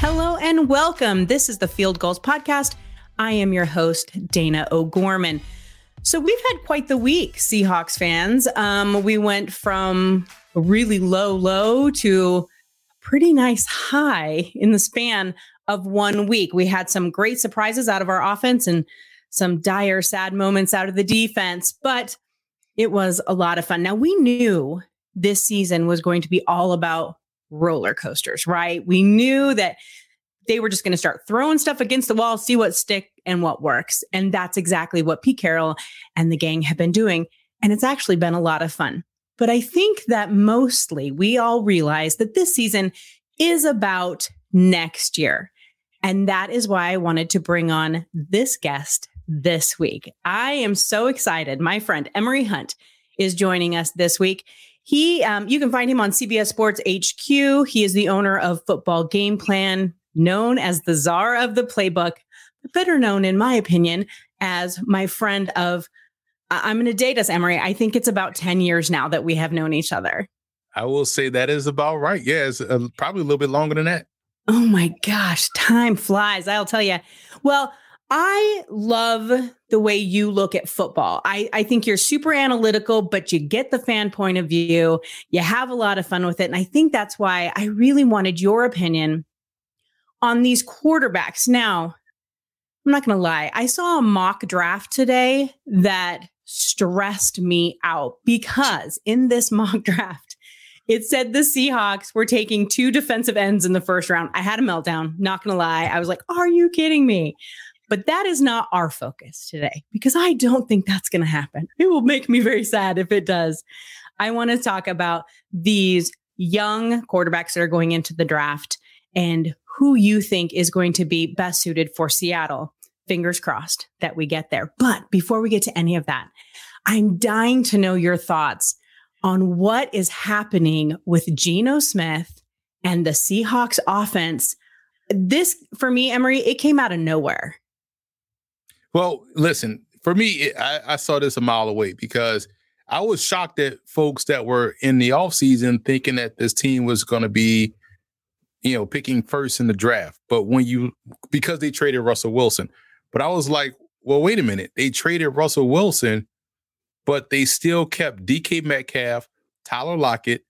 Hello and welcome. This is the Field Goals Podcast. I am your host, Dana O'Gorman. So we've had quite the week, Seahawks fans. Um, we went from a really low low to pretty nice high in the span of one week. We had some great surprises out of our offense and some dire, sad moments out of the defense, but it was a lot of fun. Now, we knew this season was going to be all about roller coasters, right? We knew that they were just going to start throwing stuff against the wall, see what stick and what works. And that's exactly what Pete Carroll and the gang have been doing. And it's actually been a lot of fun. But I think that mostly we all realize that this season is about next year. And that is why I wanted to bring on this guest this week. I am so excited. My friend Emory Hunt is joining us this week. He, um, you can find him on CBS Sports HQ. He is the owner of Football Game Plan, known as the czar of the playbook, better known, in my opinion, as my friend of. I'm going to date us, Emory. I think it's about 10 years now that we have known each other. I will say that is about right. Yeah, it's uh, probably a little bit longer than that. Oh my gosh, time flies. I'll tell you. Well, I love the way you look at football. I, I think you're super analytical, but you get the fan point of view. You have a lot of fun with it. And I think that's why I really wanted your opinion on these quarterbacks. Now, I'm not going to lie. I saw a mock draft today that stressed me out because in this mock draft, it said the Seahawks were taking two defensive ends in the first round. I had a meltdown, not going to lie. I was like, are you kidding me? But that is not our focus today because I don't think that's going to happen. It will make me very sad if it does. I want to talk about these young quarterbacks that are going into the draft and who you think is going to be best suited for Seattle. Fingers crossed that we get there. But before we get to any of that, I'm dying to know your thoughts on what is happening with Geno Smith and the Seahawks offense. This, for me, Emory, it came out of nowhere. Well, listen, for me, I, I, saw this a mile away because I was shocked at folks that were in the offseason thinking that this team was going to be, you know, picking first in the draft. But when you, because they traded Russell Wilson, but I was like, well, wait a minute. They traded Russell Wilson, but they still kept DK Metcalf, Tyler Lockett,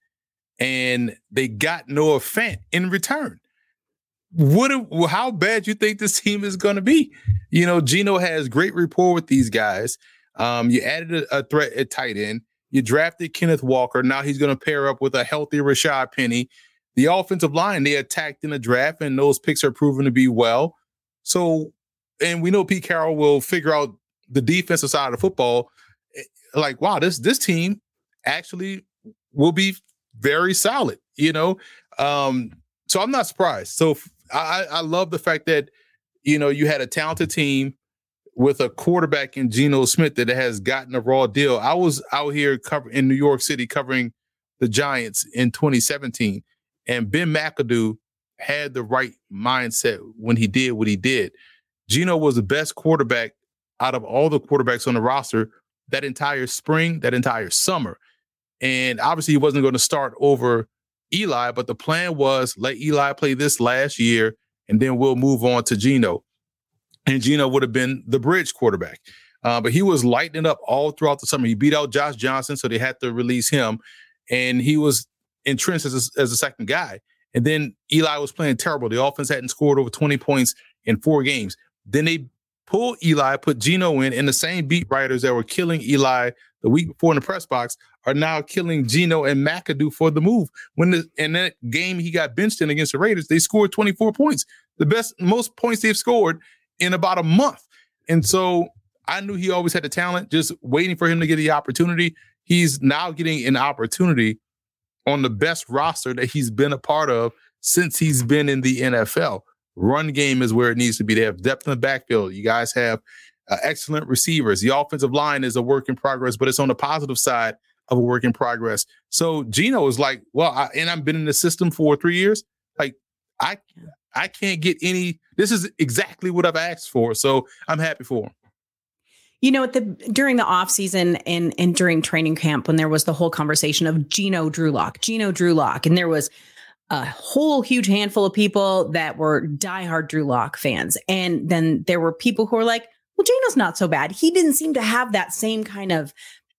and they got Noah Fant in return what how bad you think this team is going to be? You know, Geno has great rapport with these guys. Um, you added a, a, threat at tight end. You drafted Kenneth Walker. Now he's going to pair up with a healthy Rashad Penny. The offensive line they attacked in the draft, and those picks are proven to be well. So, and we know Pete Carroll will figure out the defensive side of football. Eh, like, wow, this this team actually will be very solid. You know, um, so I'm not surprised. So I, I love the fact that you know you had a talented team with a quarterback in Geno Smith that has gotten a raw deal. I was out here covering in New York City covering the Giants in 2017, and Ben McAdoo had the right mindset when he did what he did. Geno was the best quarterback out of all the quarterbacks on the roster that entire spring, that entire summer. And obviously, he wasn't going to start over Eli, but the plan was let Eli play this last year and then we'll move on to Geno. And Geno would have been the bridge quarterback. Uh, but he was lighting up all throughout the summer. He beat out Josh Johnson, so they had to release him. And he was entrenched as a, as a second guy. And then Eli was playing terrible. The offense hadn't scored over 20 points in four games. Then they pulled Eli, put Geno in, and the same beat writers that were killing Eli the week before in the press box are now killing Geno and McAdoo for the move. When the in that game he got benched in against the Raiders, they scored 24 points, the best most points they've scored in about a month. And so I knew he always had the talent, just waiting for him to get the opportunity. He's now getting an opportunity on the best roster that he's been a part of since he's been in the NFL. Run game is where it needs to be. They have depth in the backfield. You guys have uh, excellent receivers. The offensive line is a work in progress, but it's on the positive side of a work in progress. So Geno is like, well, I, and I've been in the system for three years. Like, I I can't get any. This is exactly what I've asked for. So I'm happy for him. You know, at the during the off season and and during training camp, when there was the whole conversation of Geno Drew Lock, Geno Drew Lock, and there was a whole huge handful of people that were diehard Drew Lock fans. And then there were people who were like, well, Geno's not so bad. He didn't seem to have that same kind of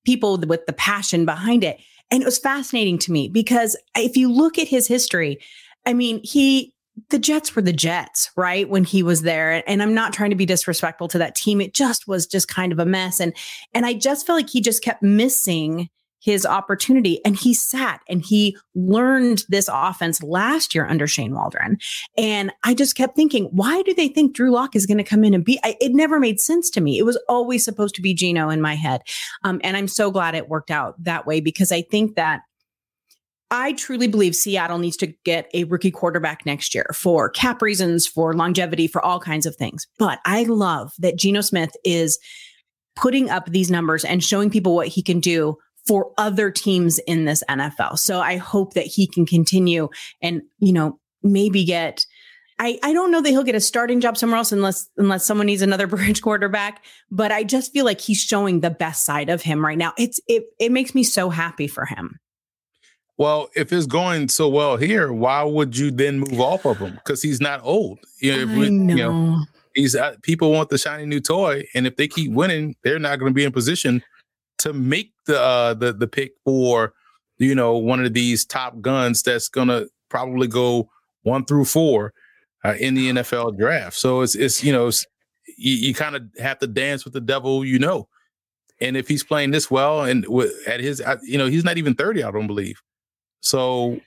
people with the passion behind it. And it was fascinating to me because if you look at his history, I mean, he the Jets were the Jets, right? When he was there. And I'm not trying to be disrespectful to that team. It just was just kind of a mess. And and I just felt like he just kept missing his opportunity and he sat and he learned this offense last year under Shane Waldron. And I just kept thinking, why do they think Drew Lock is going to come in and be? I, it never made sense to me. It was always supposed to be Geno in my head. Um, and I'm so glad it worked out that way because I think that I truly believe Seattle needs to get a rookie quarterback next year for cap reasons, for longevity, for all kinds of things. But I love that Geno Smith is putting up these numbers and showing people what he can do for other teams in this NFL. So I hope that he can continue and, you know, maybe get I, I don't know that he'll get a starting job somewhere else unless unless someone needs another bridge quarterback. But I just feel like he's showing the best side of him right now. It's it it makes me so happy for him. Well, if it's going so well here, why would you then move off of him? Because he's not old. You know, I know. You know he's uh, people want the shiny new toy, and if they keep winning, they're not going to be in position to make the uh, the the pick for you know one of these top guns that's gonna probably go one through four uh, in the NFL draft. So it's it's you know it's, you, you kind of have to dance with the devil, you know. And if he's playing this well, and w- at his, you know, he's not even thirty, I don't believe. So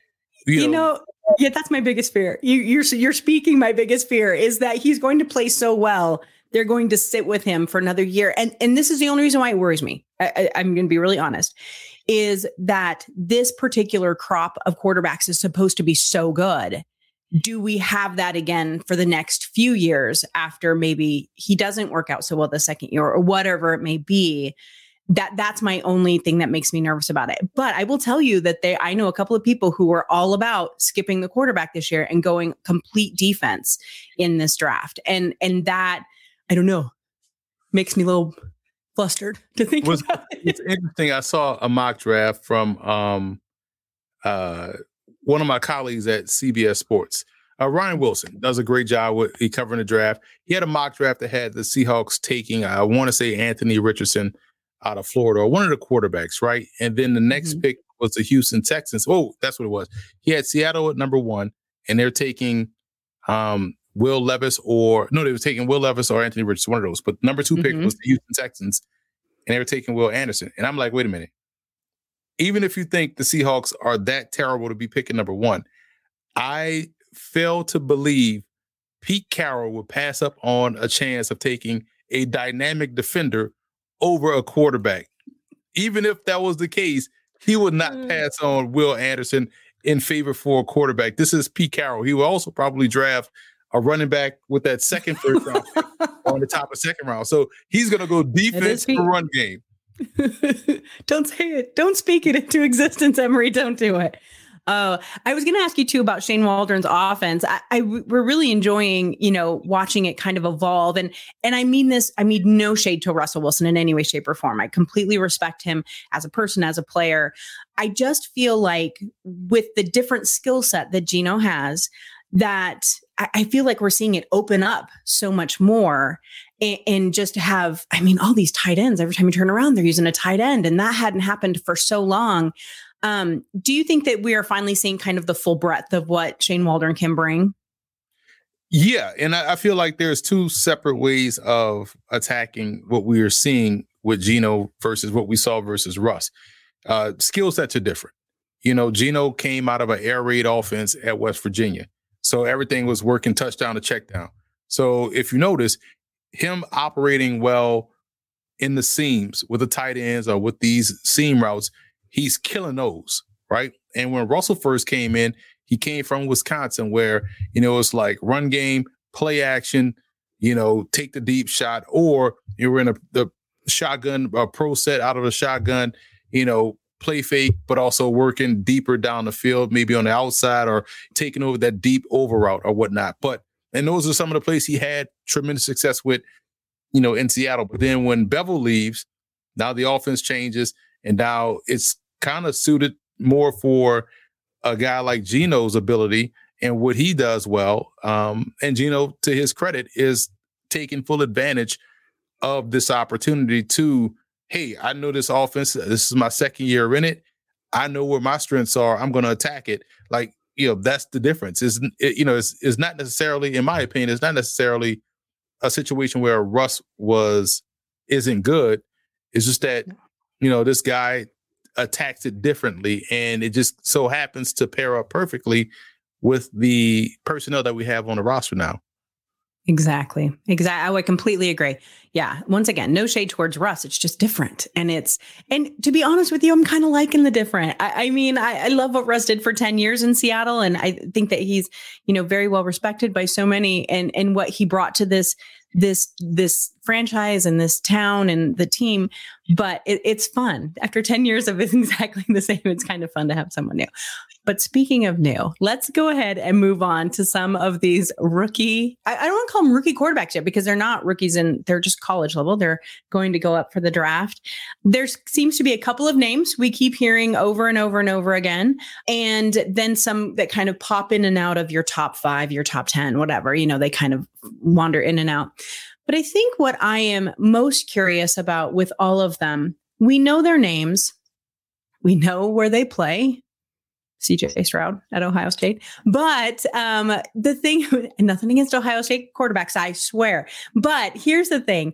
you, you know, know yeah, that's my biggest fear. You, you're you're speaking my biggest fear is that he's going to play so well they're going to sit with him for another year. And and this is the only reason why it worries me. I, I, I'm going to be really honest, is that this particular crop of quarterbacks is supposed to be so good. Do we have that again for the next few years after maybe he doesn't work out so well the second year or whatever it may be? that that's my only thing that makes me nervous about it. But I will tell you that they I know a couple of people who are all about skipping the quarterback this year and going complete defense in this draft. And and that I don't know, makes me a little flustered to think was, about it. It's interesting. I saw a mock draft from um, uh, one of my colleagues at CBS Sports. Uh, Ryan Wilson does a great job with he covering the draft. He had a mock draft that had the Seahawks taking, I want to say Anthony Richardson out of Florida, or one of the quarterbacks, right? And then the next mm-hmm. pick was the Houston Texans. Oh, that's what it was. He had Seattle at number one, and they're taking um, Will Levis or no, they were taking Will Levis or Anthony Richardson, one of those. But number 2 mm-hmm. pick was the Houston Texans, and they were taking Will Anderson. And I'm like, wait a minute. Even if you think the Seahawks are that terrible to be picking number one, I fail to believe Pete Carroll would pass up on a chance of taking a dynamic defender over a quarterback. Even if that was the case, he would not mm. pass on Will Anderson in favor for a quarterback. This is Pete Carroll. He will also probably draft a running back with that second first round on the top of second round. So he's going to go defense for run game. Don't say it. Don't speak it into existence, Emory. Don't do it. Uh, I was going to ask you too about Shane Waldron's offense. I, I we're really enjoying, you know, watching it kind of evolve, and and I mean this. I mean no shade to Russell Wilson in any way, shape, or form. I completely respect him as a person, as a player. I just feel like with the different skill set that Geno has, that I feel like we're seeing it open up so much more and, and just have, I mean, all these tight ends, every time you turn around, they're using a tight end. And that hadn't happened for so long. Um, do you think that we are finally seeing kind of the full breadth of what Shane Waldron can bring? Yeah, and I, I, feel like there's two separate ways of attacking what we are seeing with Geno versus what we saw versus Russ. Uh, skill sets are different. You know, Geno came out of an air raid offense at West Virginia. So everything was working touchdown to check down. So if you notice, him operating well in the seams with the tight ends or with these seam routes, he's killing those, right? And when Russell first came in, he came from Wisconsin where, you know, it's like run game, play action, you know, take the deep shot, or you were in a the shotgun, a pro set out of a shotgun, you know, play fake, but also working deeper down the field, maybe on the outside or taking over that deep over route or whatnot. But and those are some of the plays he had tremendous success with, you know, in Seattle. But then when Bevell leaves, now the offense changes, and now it's kind of suited more for a guy like Geno's ability and what he does well. Um, and Gino, to his credit, is taking full advantage of this opportunity to, hey, I know this offense. This is my second year in it. I know where my strengths are. I'm going to attack it. Like you know, that's the difference. Is it, you know, it's, it's not necessarily, in my opinion, it's not necessarily a situation where Russ was isn't good. It's just that you know this guy attacks it differently, and it just so happens to pair up perfectly with the personnel that we have on the roster now. Exactly. Exactly. Oh, I would completely agree. Yeah. Once again, no shade towards Russ. It's just different. And it's, and to be honest with you, I'm kind of liking the different. I, I mean, I, I, love what Russ did for 10 years in Seattle. And I think that he's, you know, very well respected by so many and, and what he brought to this, this, this franchise and this town and the team. But it, it's fun. After 10 years of exactly the same, it's kind of fun to have someone new. But speaking of new, let's go ahead and move on to some of these rookie. I, I don't want to call them rookie quarterbacks yet because they're not rookies and they're just college level. They're going to go up for the draft. There seems to be a couple of names we keep hearing over and over and over again. And then some that kind of pop in and out of your top five, your top 10, whatever. You know, they kind of wander in and out. But I think what I am most curious about with all of them, we know their names, we know where they play, CJ Stroud at Ohio State. But um, the thing, nothing against Ohio State quarterbacks, I swear. But here's the thing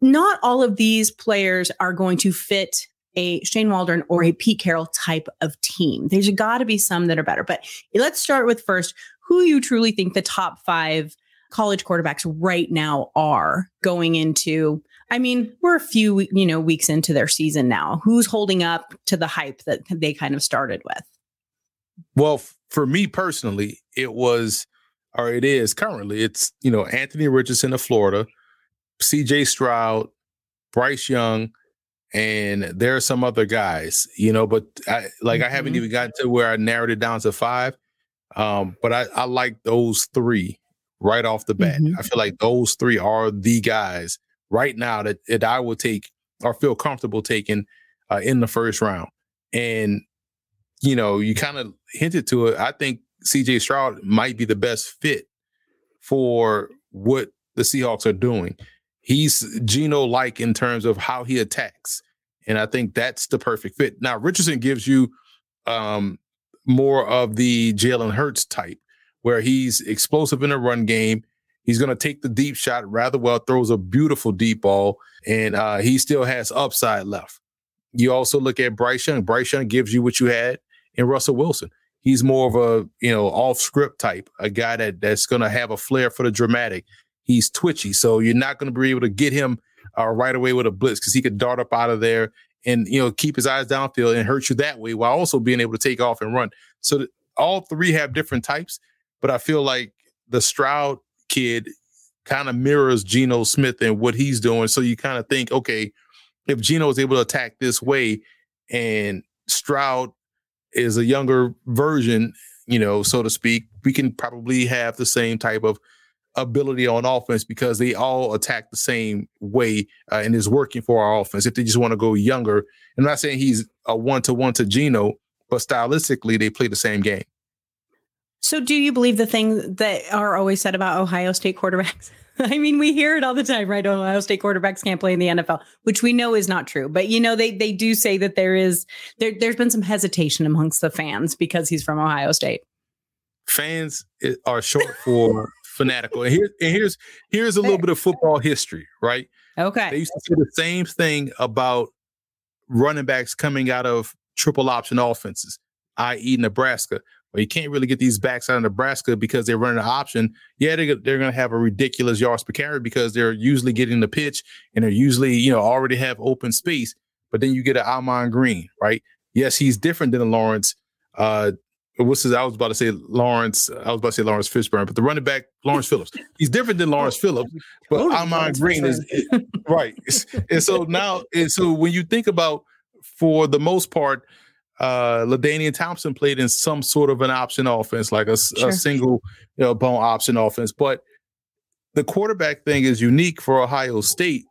not all of these players are going to fit a Shane Waldron or a Pete Carroll type of team. There's got to be some that are better. But let's start with first who you truly think the top five college quarterbacks right now are going into I mean, we're a few, you know, weeks into their season now. Who's holding up to the hype that they kind of started with? Well, for me personally, it was, or it is currently, it's, you know, Anthony Richardson of Florida, CJ Stroud, Bryce Young, and there are some other guys, you know, but I, like mm-hmm. I haven't mm-hmm. even gotten to where I narrowed it down to five. Um, but I, I like those three right off the bat. Mm-hmm. I feel like those three are the guys right now that, that I will take or feel comfortable taking uh, in the first round. And you know, you kind of hinted to it. I think CJ Stroud might be the best fit for what the Seahawks are doing. He's Geno like in terms of how he attacks. And I think that's the perfect fit. Now, Richardson gives you um, more of the Jalen Hurts type, where he's explosive in the run game. He's going to take the deep shot rather well, throws a beautiful deep ball, and uh, he still has upside left. You also look at Bryce Young. Bryce Young gives you what you had and Russell Wilson. He's more of a you know off script type, a guy that that's going to have a flair for the dramatic. He's twitchy, so you're not going to be able to get him uh, right away with a blitz because he could dart up out of there and you know keep his eyes downfield and hurt you that way while also being able to take off and run. So th- all three have different types, but I feel like the Stroud kid kind of mirrors Geno Smith and what he's doing. So you kind of think, okay, if Geno is able to attack this way and Stroud is a younger version, you know, so to speak, we can probably have the same type of ability on offense because they all attack the same way uh, and is working for our offense. If they just want to go younger, I'm not saying he's a one to one to Geno, but stylistically they play the same game. So, do you believe the thing that are always said about Ohio State quarterbacks? I mean, we hear it all the time, right? Ohio State quarterbacks can't play in the NFL, which we know is not true. But you know, they they do say that there is there there's been some hesitation amongst the fans because he's from Ohio State. Fans eh, are short for fanatical. And here and here's here's a little bit of football history, right? Okay. They used to say the same thing about running backs coming out of triple option offenses, i.e., Nebraska. Well, you can't really get these backs out of Nebraska because they're running an option. Yeah, they're, they're going to have a ridiculous yards per carry because they're usually getting the pitch and they're usually, you know, already have open space. But then you get an Ahman Green, right? Yes, he's different than a Lawrence. Uh, what's his? I was about to say Lawrence. I was about to say Laurence Fishburne, but the running back Lawrence Phillips. He's different than Lawrence Phillips, but oh, Ahman Green is right. And so now, and so when you think about, for the most part, uh LaDainian Thompson played in some sort of an option offense, like a, sure. a single you know, bone option offense. But the quarterback thing is unique for Ohio State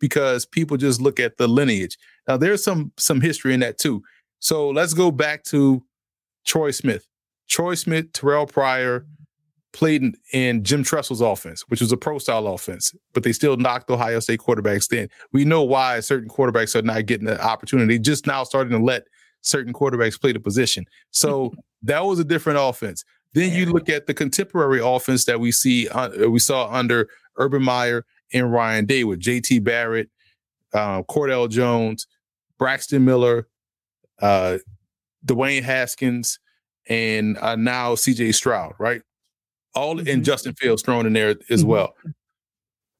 because people just look at the lineage. Now there's some some history in that too. So let's go back to Troy Smith. Troy Smith, Terrell Pryor played in, in, Jim Tressel's offense, which was a pro style offense, but they still knocked Ohio State quarterbacks in. We know why certain quarterbacks are not getting the opportunity. Just now starting to let certain quarterbacks play the position. So that was a different offense. Then you look at the contemporary offense that we see uh, we saw under Urban Meyer and Ryan Day with J.T. Barrett, uh, Cardale Jones, Braxton Miller, uh, Dwayne Haskins, and uh, now C.J. Stroud, right? All mm-hmm. and Justin Fields thrown in there as mm-hmm. well.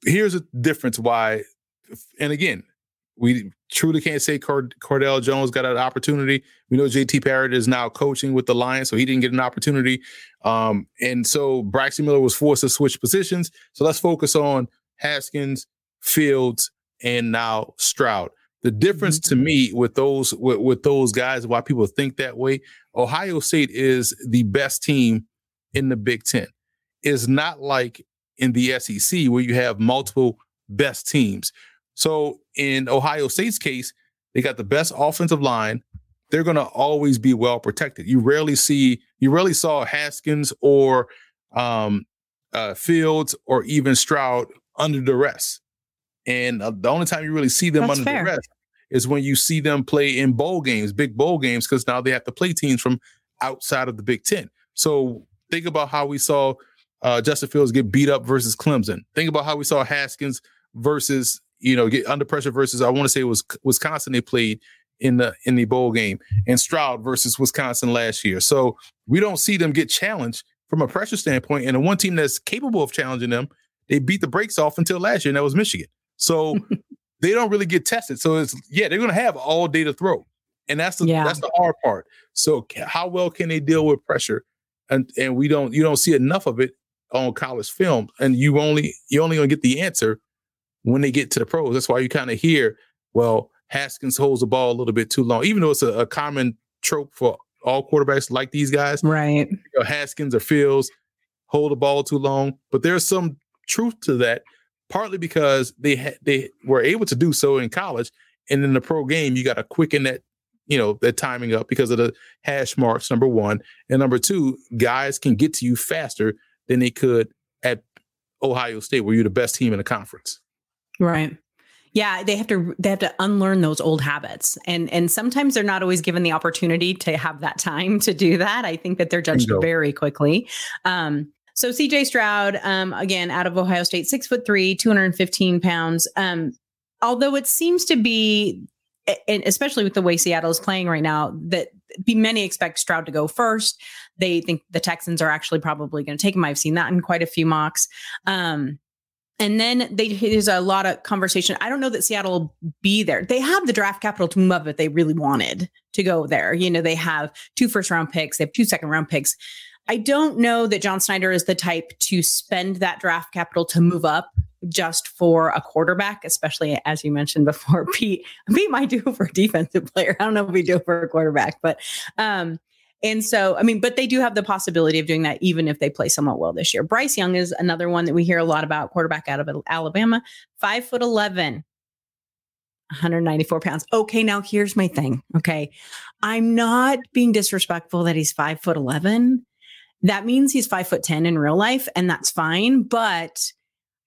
Here's a difference why, and again, we truly can't say Cord- Cardale Jones got an opportunity. We know JT Barrett is now coaching with the Lions, so he didn't get an opportunity. Um, and so Braxton Miller was forced to switch positions. So let's focus on Haskins, Fields, and now Stroud. The difference mm-hmm. to me with those with, with those guys, why people think that way, Ohio State is the best team in the Big Ten. It's not like in the SEC where you have multiple best teams. So in Ohio State's case, they got the best offensive line. They're going to always be well protected. You rarely see, you rarely saw Haskins or um, uh, Fields or even Stroud under duress. And uh, the only time you really see them That's under fair. duress is when you see them play in bowl games, big bowl games, because now they have to play teams from outside of the Big Ten. So think about how we saw uh, Justin Fields get beat up versus Clemson. Think about how we saw Haskins versus you know get under pressure versus I want to say it was Wisconsin they played in the in the bowl game and Stroud versus Wisconsin last year. So we don't see them get challenged from a pressure standpoint. And the one team that's capable of challenging them, they beat the brakes off until last year, and that was Michigan. So they don't really get tested. So it's yeah, they're gonna have all day to throw. And that's the yeah. that's the hard part. So how well can they deal with pressure? And and we don't you don't see enough of it on college film. And you only you only gonna get the answer when they get to the pros. That's why you kind of hear, well, Haskins holds the ball a little bit too long, even though it's a, a common trope for all quarterbacks like these guys. Right. You know, Haskins or Fields hold the ball too long. But there's some truth to that partly because they ha- they were able to do so in college, and in the pro game, you got to quicken that you know that timing up because of the hash marks. Number one, and number two, guys can get to you faster than they could at Ohio State, where you're the best team in the conference. Right. Yeah, they have to they have to unlearn those old habits. And and sometimes they're not always given the opportunity to have that time to do that. I think that they're judged very quickly. Um, so CJ Stroud, um, again, out of Ohio State, six foot three, 215 pounds. Um, although it seems to be, and especially with the way Seattle is playing right now, that many expect Stroud to go first. They think the Texans are actually probably going to take him. I've seen that in quite a few mocks. Um, and then they, there's a lot of conversation. I don't know that Seattle will be there. They have the draft capital to move up if they really wanted to go there. You know, they have two first round picks, they have two second round picks. I don't know that John Schneider is the type to spend that draft capital to move up just for a quarterback, especially as you mentioned before. Pete, Pete might do for a defensive player. I don't know if we do it for a quarterback, but um, and so I mean, but they do have the possibility of doing that even if they play somewhat well this year. Bryce Young is another one that we hear a lot about, quarterback out of Alabama, five foot eleven. 194 pounds. Okay, now here's my thing. Okay. I'm not being disrespectful that he's five foot 11 that means he's five foot 10 in real life, and that's fine. But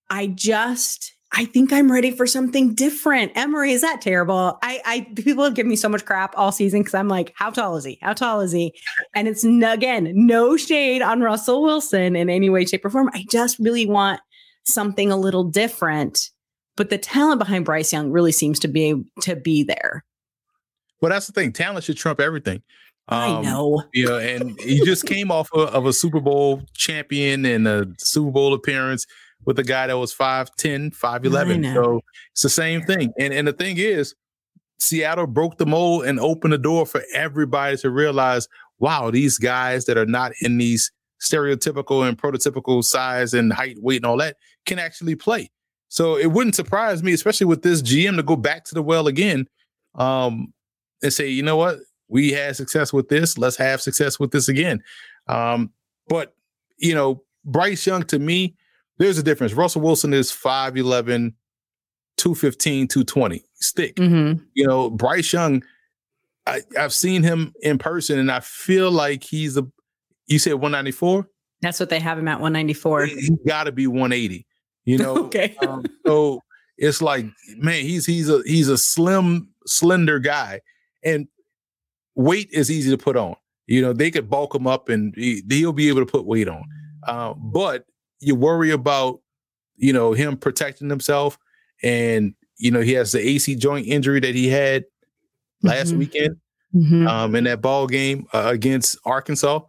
I just, I think I'm ready for something different. Emory, is that terrible? I, I people have given me so much crap all season because I'm like, how tall is he? How tall is he? And it's again, no shade on Russell Wilson in any way, shape, or form. I just really want something a little different. But the talent behind Bryce Young really seems to be to be there. Well, that's the thing. Talent should trump everything. Um, I know. Yeah, and he just came off of, of, a Super Bowl champion and a Super Bowl appearance with a guy that was 5'10, 5'11. So it's the same thing. And and the thing is, Seattle broke the mold and opened the door for everybody to realize, wow, these guys that are not in these stereotypical and prototypical size and height, weight, and all that can actually play. So it wouldn't surprise me, especially with this GM, to go back to the well again um, and say, you know what, we had success with this. Let's have success with this again. Um, but you know, Bryce Young to me, there's a difference. Russell Wilson is 5'11, 215, 220 stick. Mm-hmm. You know, Bryce Young, I, I've seen him in person, and I feel like he's a. You said 194. That's what they have him at 194. He, he got to be 180. You know. okay. um, so it's like, man, he's he's a he's a slim, slender guy, and weight is easy to put on. You know, they could bulk him up, and he, he'll be able to put weight on. Uh, but you worry about, you know, him protecting himself, and you know he has the AC joint injury that he had last Mhm. weekend Mhm. um, in that ball game uh, against Arkansas.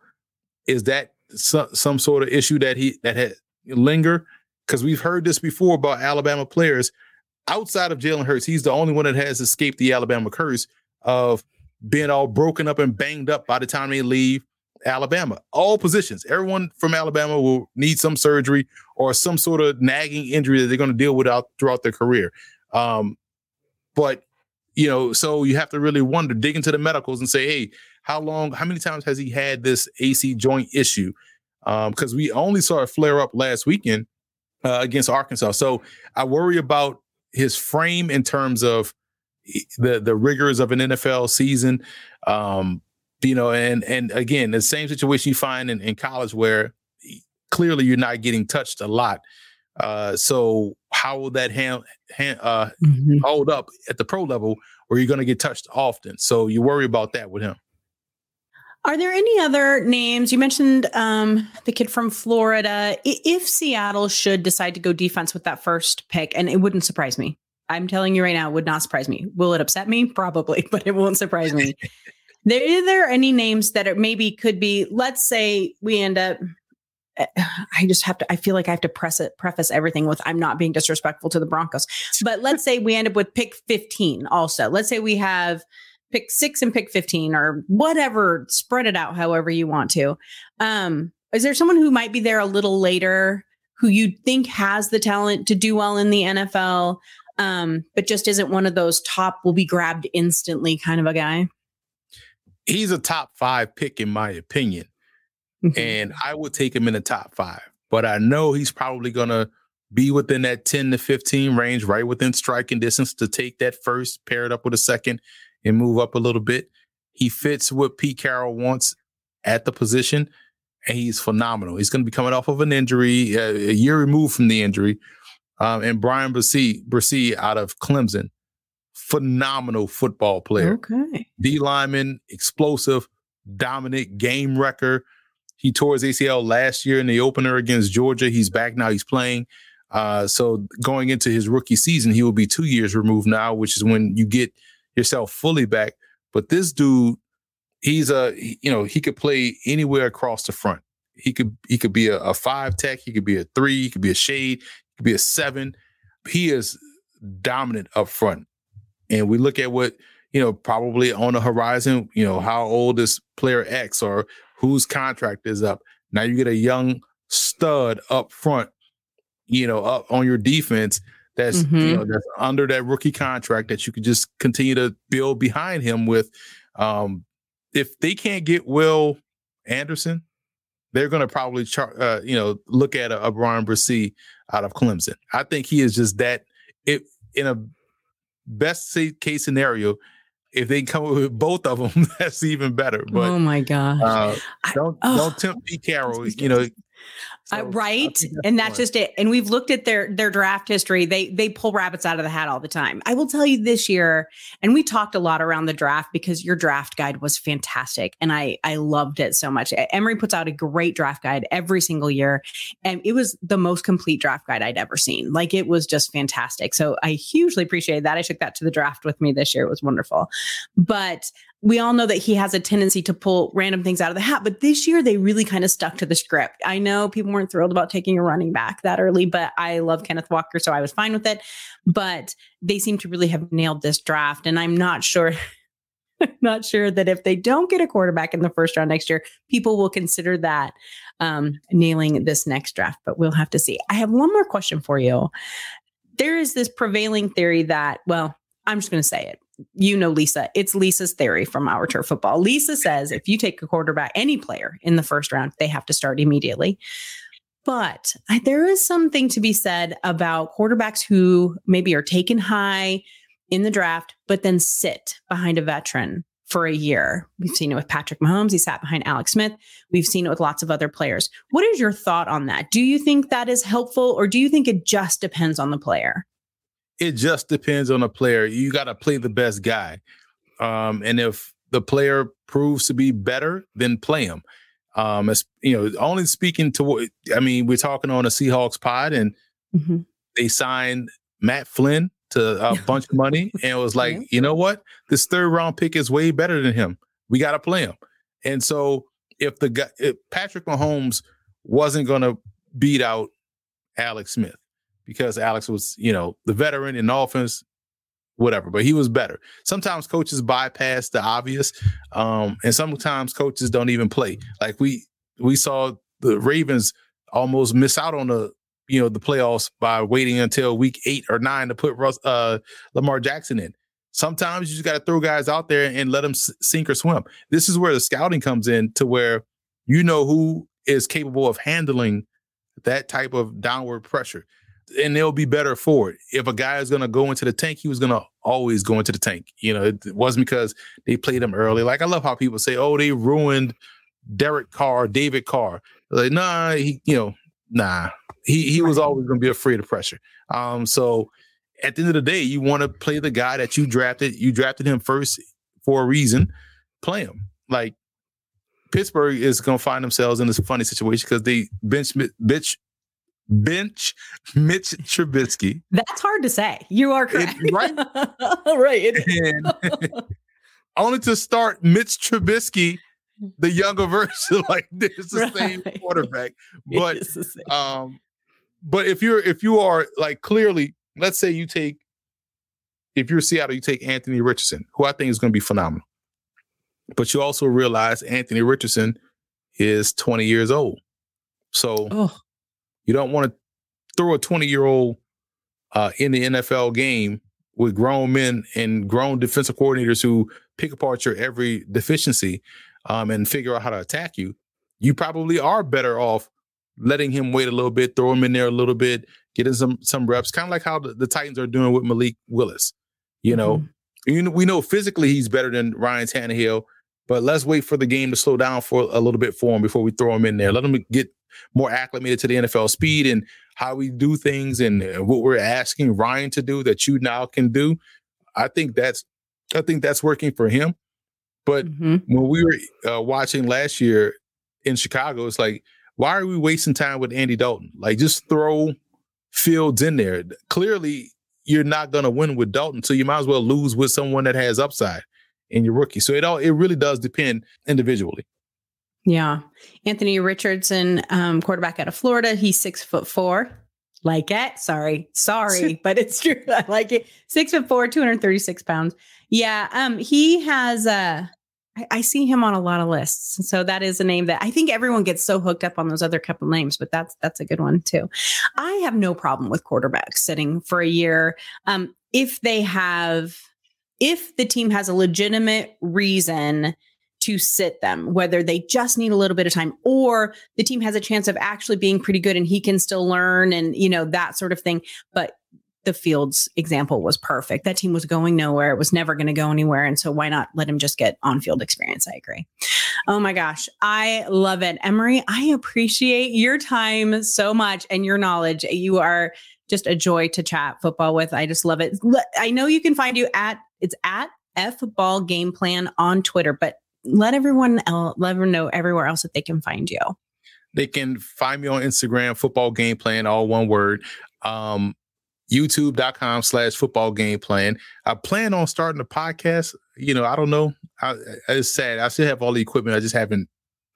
Is that some, some sort of issue that he that had linger? Because we've heard this before about Alabama players. Outside of Jalen Hurts, he's the only one that has escaped the Alabama curse of being all broken up and banged up by the time they leave Alabama. All positions, everyone from Alabama will need some surgery or some sort of nagging injury that they're going to deal with out throughout their career. Um, but you know, so you have to really wonder, dig into the medicals and say, hey, how long, how many times has he had this AC joint issue? Because we only saw it flare up last weekend uh, against Arkansas. So I worry about his frame in terms of the the rigors of an NFL season. Um, you know, and and again, the same situation you find in, in college where clearly you're not getting touched a lot. Uh, so how will that hand, hand uh, Mhm. hold up at the pro level where you're going to get touched often? So you worry about that with him. Are there any other names? You mentioned um, the kid from Florida. If Seattle should decide to go defense with that first pick, and it wouldn't surprise me. I'm telling you right now, it would not surprise me. Will it upset me? Probably, but it won't surprise me. there, are there any names that are maybe could be? Let's say we end up. I just have to. I feel like I have to press it, preface everything with I'm not being disrespectful to the Broncos. But let's say we end up with pick 15. Also, let's say we have pick six and pick 15 or whatever, spread it out however you want to. Um, is there someone who might be there a little later who you think has the talent to do well in the NFL, um, but just isn't one of those top will be grabbed instantly kind of a guy? He's a top five pick in my opinion, and I would take him in the top five. But I know he's probably going to be within that 10 to 15 range, right within striking distance to take that first, pair it up with a second, and move up a little bit. He fits what Pete Carroll wants at the position, and he's phenomenal. He's going to be coming off of an injury, uh, a year removed from the injury. Um, and Bryan Bresee, Bresee out of Clemson, phenomenal football player. Okay. D lineman, explosive, dominant, game wrecker. He tore his ACL last year in the opener against Georgia. He's back now. He's playing. Uh, so going into his rookie season, he will be two years removed now, which is when you get yourself fully back. But this dude, he's a you know he could play anywhere across the front. He could he could be a, a five tech. He could be a three. He could be a shade. He could be a seven. He is dominant up front. And we look at what you know probably on the horizon. You know how old is player X or whose contract is up. Now you get a young stud up front. You know up on your defense that's you Mhm. know that's under that rookie contract that you could just continue to build behind him with. Um, if they can't get Will Anderson, they're going to probably char- uh, you know look at a, a Bryan Bresee out of Clemson. I think he is just that. It in a best case scenario, if they come up with both of them, that's even better. But oh my gosh. uh, don't oh. don't tempt Pete Carroll. You know, So, I right, think and that's just it. And we've looked at their their draft history. They they pull rabbits out of the hat all the time. I will tell you this year, and we talked a lot around the draft because your draft guide was fantastic, and I I loved it so much. Emory puts out a great draft guide every single year, and it was the most complete draft guide I'd ever seen. Like it was just fantastic. So I hugely appreciated that. I took that to the draft with me this year. It was wonderful, but we all know that he has a tendency to pull random things out of the hat, but this year they really kind of stuck to the script. I know people weren't thrilled about taking a running back that early, but I love Kenneth Walker, so I was fine with it. But they seem to really have nailed this draft, and I'm not sure. Not sure that if they don't get a quarterback in the first round next year, people will consider that um, nailing this next draft. But we'll have to see. I have one more question for you. There is this prevailing theory that, well, I'm just going to say it you know Lisa. It's Lisa's theory from our turf football. Lisa says if you take a quarterback, any player in the first round, they have to start immediately. But there is something to be said about quarterbacks who maybe are taken high in the draft, but then sit behind a veteran for a year. We've seen it with Patrick Mahomes. He sat behind Alex Smith. We've seen it with lots of other players. What is your thought on that? Do you think that is helpful or do you think it just depends on the player? It just depends on the player. You got to play the best guy. Um, and if the player proves to be better, then play him. Um, as, you know, only speaking to what I mean, we're talking on a Seahawks pod and mm-hmm. they signed Matt Flynn to a bunch of money and it was like, you know what? This third round pick is way better than him. We got to play him. And so if the guy, if Patrick Mahomes wasn't going to beat out Alex Smith because Alex was, you know, the veteran in offense, whatever, but he was better. Sometimes coaches bypass the obvious, um, and sometimes coaches don't even play. Like we we saw the Ravens almost miss out on the you know the playoffs by waiting until week eight or nine to put Russ, uh, Lamar Jackson in. Sometimes you just got to throw guys out there and let them sink or swim. This is where the scouting comes in to where you know who is capable of handling that type of downward pressure and they'll be better for it. If a guy is going to go into the tank, he was going to always go into the tank. You know, it, wasn't because they played him early. Like I love how people say, "Oh, they ruined Derek Carr, David Carr." Like, nah, he, you know, nah, he he was always going to be afraid of pressure. Um, so at the end of the day, you want to play the guy that you drafted. You drafted him first for a reason. Play him. Like Pittsburgh is going to find themselves in this funny situation because they bench bitch bench Mitch Trubisky. That's hard to say. You are correct. It, right? right. And only to start Mitch Trubisky, the younger version, like it's the right. same quarterback. But same. um, but if you're if you are like clearly, let's say you take if you're Seattle, you take Anthony Richardson, who I think is going to be phenomenal. But you also realize Anthony Richardson is 20 years old. So oh. You don't want to throw a 20 year old uh, in the NFL game with grown men and grown defensive coordinators who pick apart your every deficiency um, and figure out how to attack you. You probably are better off letting him wait a little bit, throw him in there a little bit, getting some some reps, kind of like how the, the, Titans are doing with Malik Willis. You know, mm-hmm. you know, we know physically he's better than Ryan Tannehill, but let's wait for the game to slow down for a little bit for him before we throw him in there. Let him get more acclimated to the NFL speed and how we do things and what we're asking Ryan to do that you now can do. I think that's I think that's working for him. But mm-hmm. when we were uh, watching last year in Chicago, it's like, why are we wasting time with Andy Dalton? Like, just throw Fields in there. Clearly, you're not going to win with Dalton, so you might as well lose with someone that has upside in your rookie. So it all it really does depend individually. Yeah. Anthony Richardson, um, quarterback out of Florida. He's six foot four. Like it. Sorry. Sorry, but it's true. I like it. Six foot four, 236 pounds. Yeah. Um, he has uh I, I see him on a lot of lists. So that is a name that I think everyone gets so hooked up on those other couple names, but that's that's a good one too. I have no problem with quarterbacks sitting for a year. Um, if they have if the team has a legitimate reason to sit them, whether they just need a little bit of time or the team has a chance of actually being pretty good and he can still learn and, you know, that sort of thing. But the Fields example was perfect. That team was going nowhere. It was never going to go anywhere. And so why not let him just get on field experience? I agree. Oh my gosh. I love it. Emory, I appreciate your time so much and your knowledge. You are just a joy to chat football with. I just love it. I know you can find you at, it's at F ball game plan on Twitter, but let everyone else, let everyone know everywhere else that they can find you. They can find me on Instagram, football game plan, all one word. Um, youtube.com slash football game plan. I plan on starting a podcast. You know, I don't know. I, it's sad. I still have all the equipment. I just haven't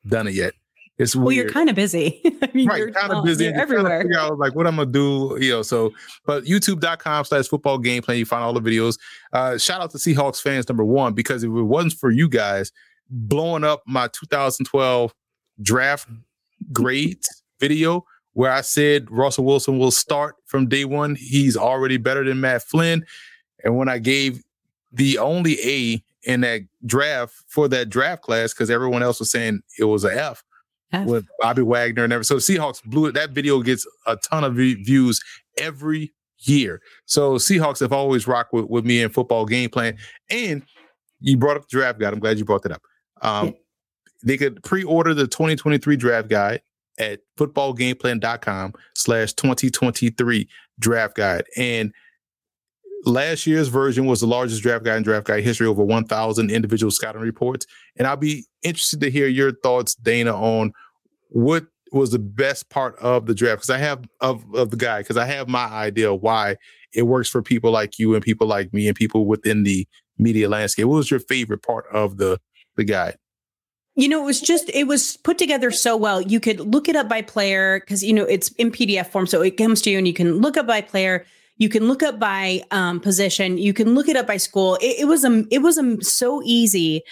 done it yet. It's weird. well, you're kind of busy. I mean, right, kind of busy. everywhere. Figure out like what I'm gonna do, you know. So, but YouTube.com slash football game plan. You find all the videos. Uh, shout out to Seahawks fans number one because if it wasn't for you guys, blowing up my 2012 draft grades video where I said Russell Wilson will start from day one. He's already better than Matt Flynn. And when I gave the only A in that draft for that draft class, because everyone else was saying it was a F, F. with Bobby Wagner and everything. So Seahawks blew it. That video gets a ton of views every year. So Seahawks have always rocked with, with me in football game plan. And you brought up the draft guide. I'm glad you brought that up. Um, yeah. They could pre-order the 2023 draft guide at footballgameplan.com slash 2023 draft guide. And last year's version was the largest draft guide in draft guide history, over 1,000 individual scouting reports. And I'll be interested to hear your thoughts, Dana, on what was the best part of the draft because I have of of the guy because I have my idea why it works for people like you and people like me and people within the media landscape. What was your favorite part of the the guide? You know, it was just it was put together so well. You could look it up by player because you know it's in PDF form, so it comes to you and you can look up by player. You can look up by um, position. You can look it up by school. It, it was a it was a, so easy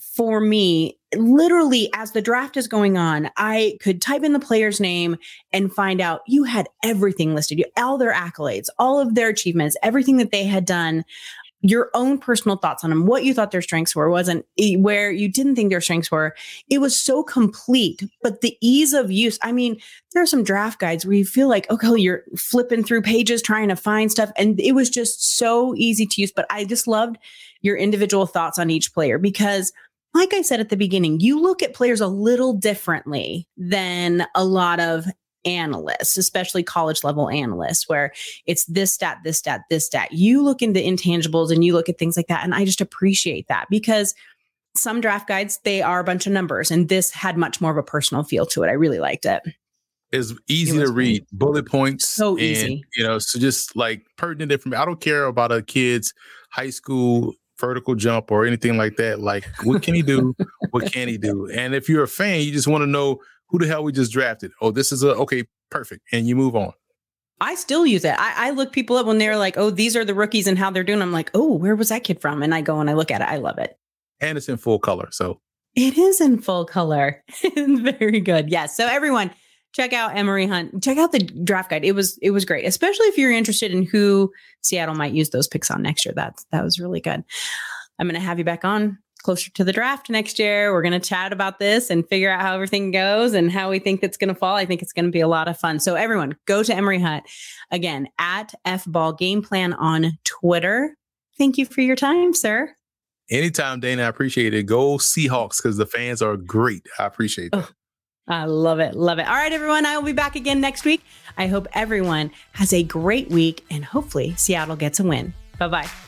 for me literally as the draft is going on i could type in the player's name and find out you had everything listed you all their accolades all of their achievements everything that they had done your own personal thoughts on them what you thought their strengths were wasn't eh, where you didn't think their strengths were. It was so complete but the ease of use i mean there are some draft guides where you feel like okay you're flipping through pages trying to find stuff and it was just so easy to use but i just loved your individual thoughts on each player because like I said at the beginning, you look at players a little differently than a lot of analysts, especially college level analysts, where it's this stat, this stat, this stat. You look into intangibles and you look at things like that. And I just appreciate that because some draft guides, they are a bunch of numbers, and this had much more of a personal feel to it. I really liked it. It's easy it to read, bullet points. So and, easy. You know, so just like pertinent information. I don't care about a kid's high school vertical jump or anything like that. Like, what can he do? what can he do? And if you're a fan, you just want to know who the hell we just drafted. Oh, this is a okay, perfect, and you move on. I still use it. I, I, look people up when they're like, "Oh, these are the rookies and how they're doing." I'm like, "Oh, where was that kid from?" And I go and I look at it. I love it. And it's in full color, so it is in full color. Very good. Yes. So everyone, check out Emory Hunt. Check out the draft guide. It was it was great, especially if you're interested in who Seattle might use those picks on next year. That's that was really good. I'm going to have you back on closer to the draft next year. We're going to chat about this and figure out how everything goes and how we think it's going to fall. I think it's going to be a lot of fun. So everyone, go to Emory Hunt again at F Ball Game Plan on Twitter. Thank you for your time, sir. Anytime, Dana. I appreciate it. Go Seahawks because the fans are great. I appreciate that. Oh, I love it. Love it. All right, everyone. I will be back again next week. I hope everyone has a great week and hopefully Seattle gets a win. Bye bye.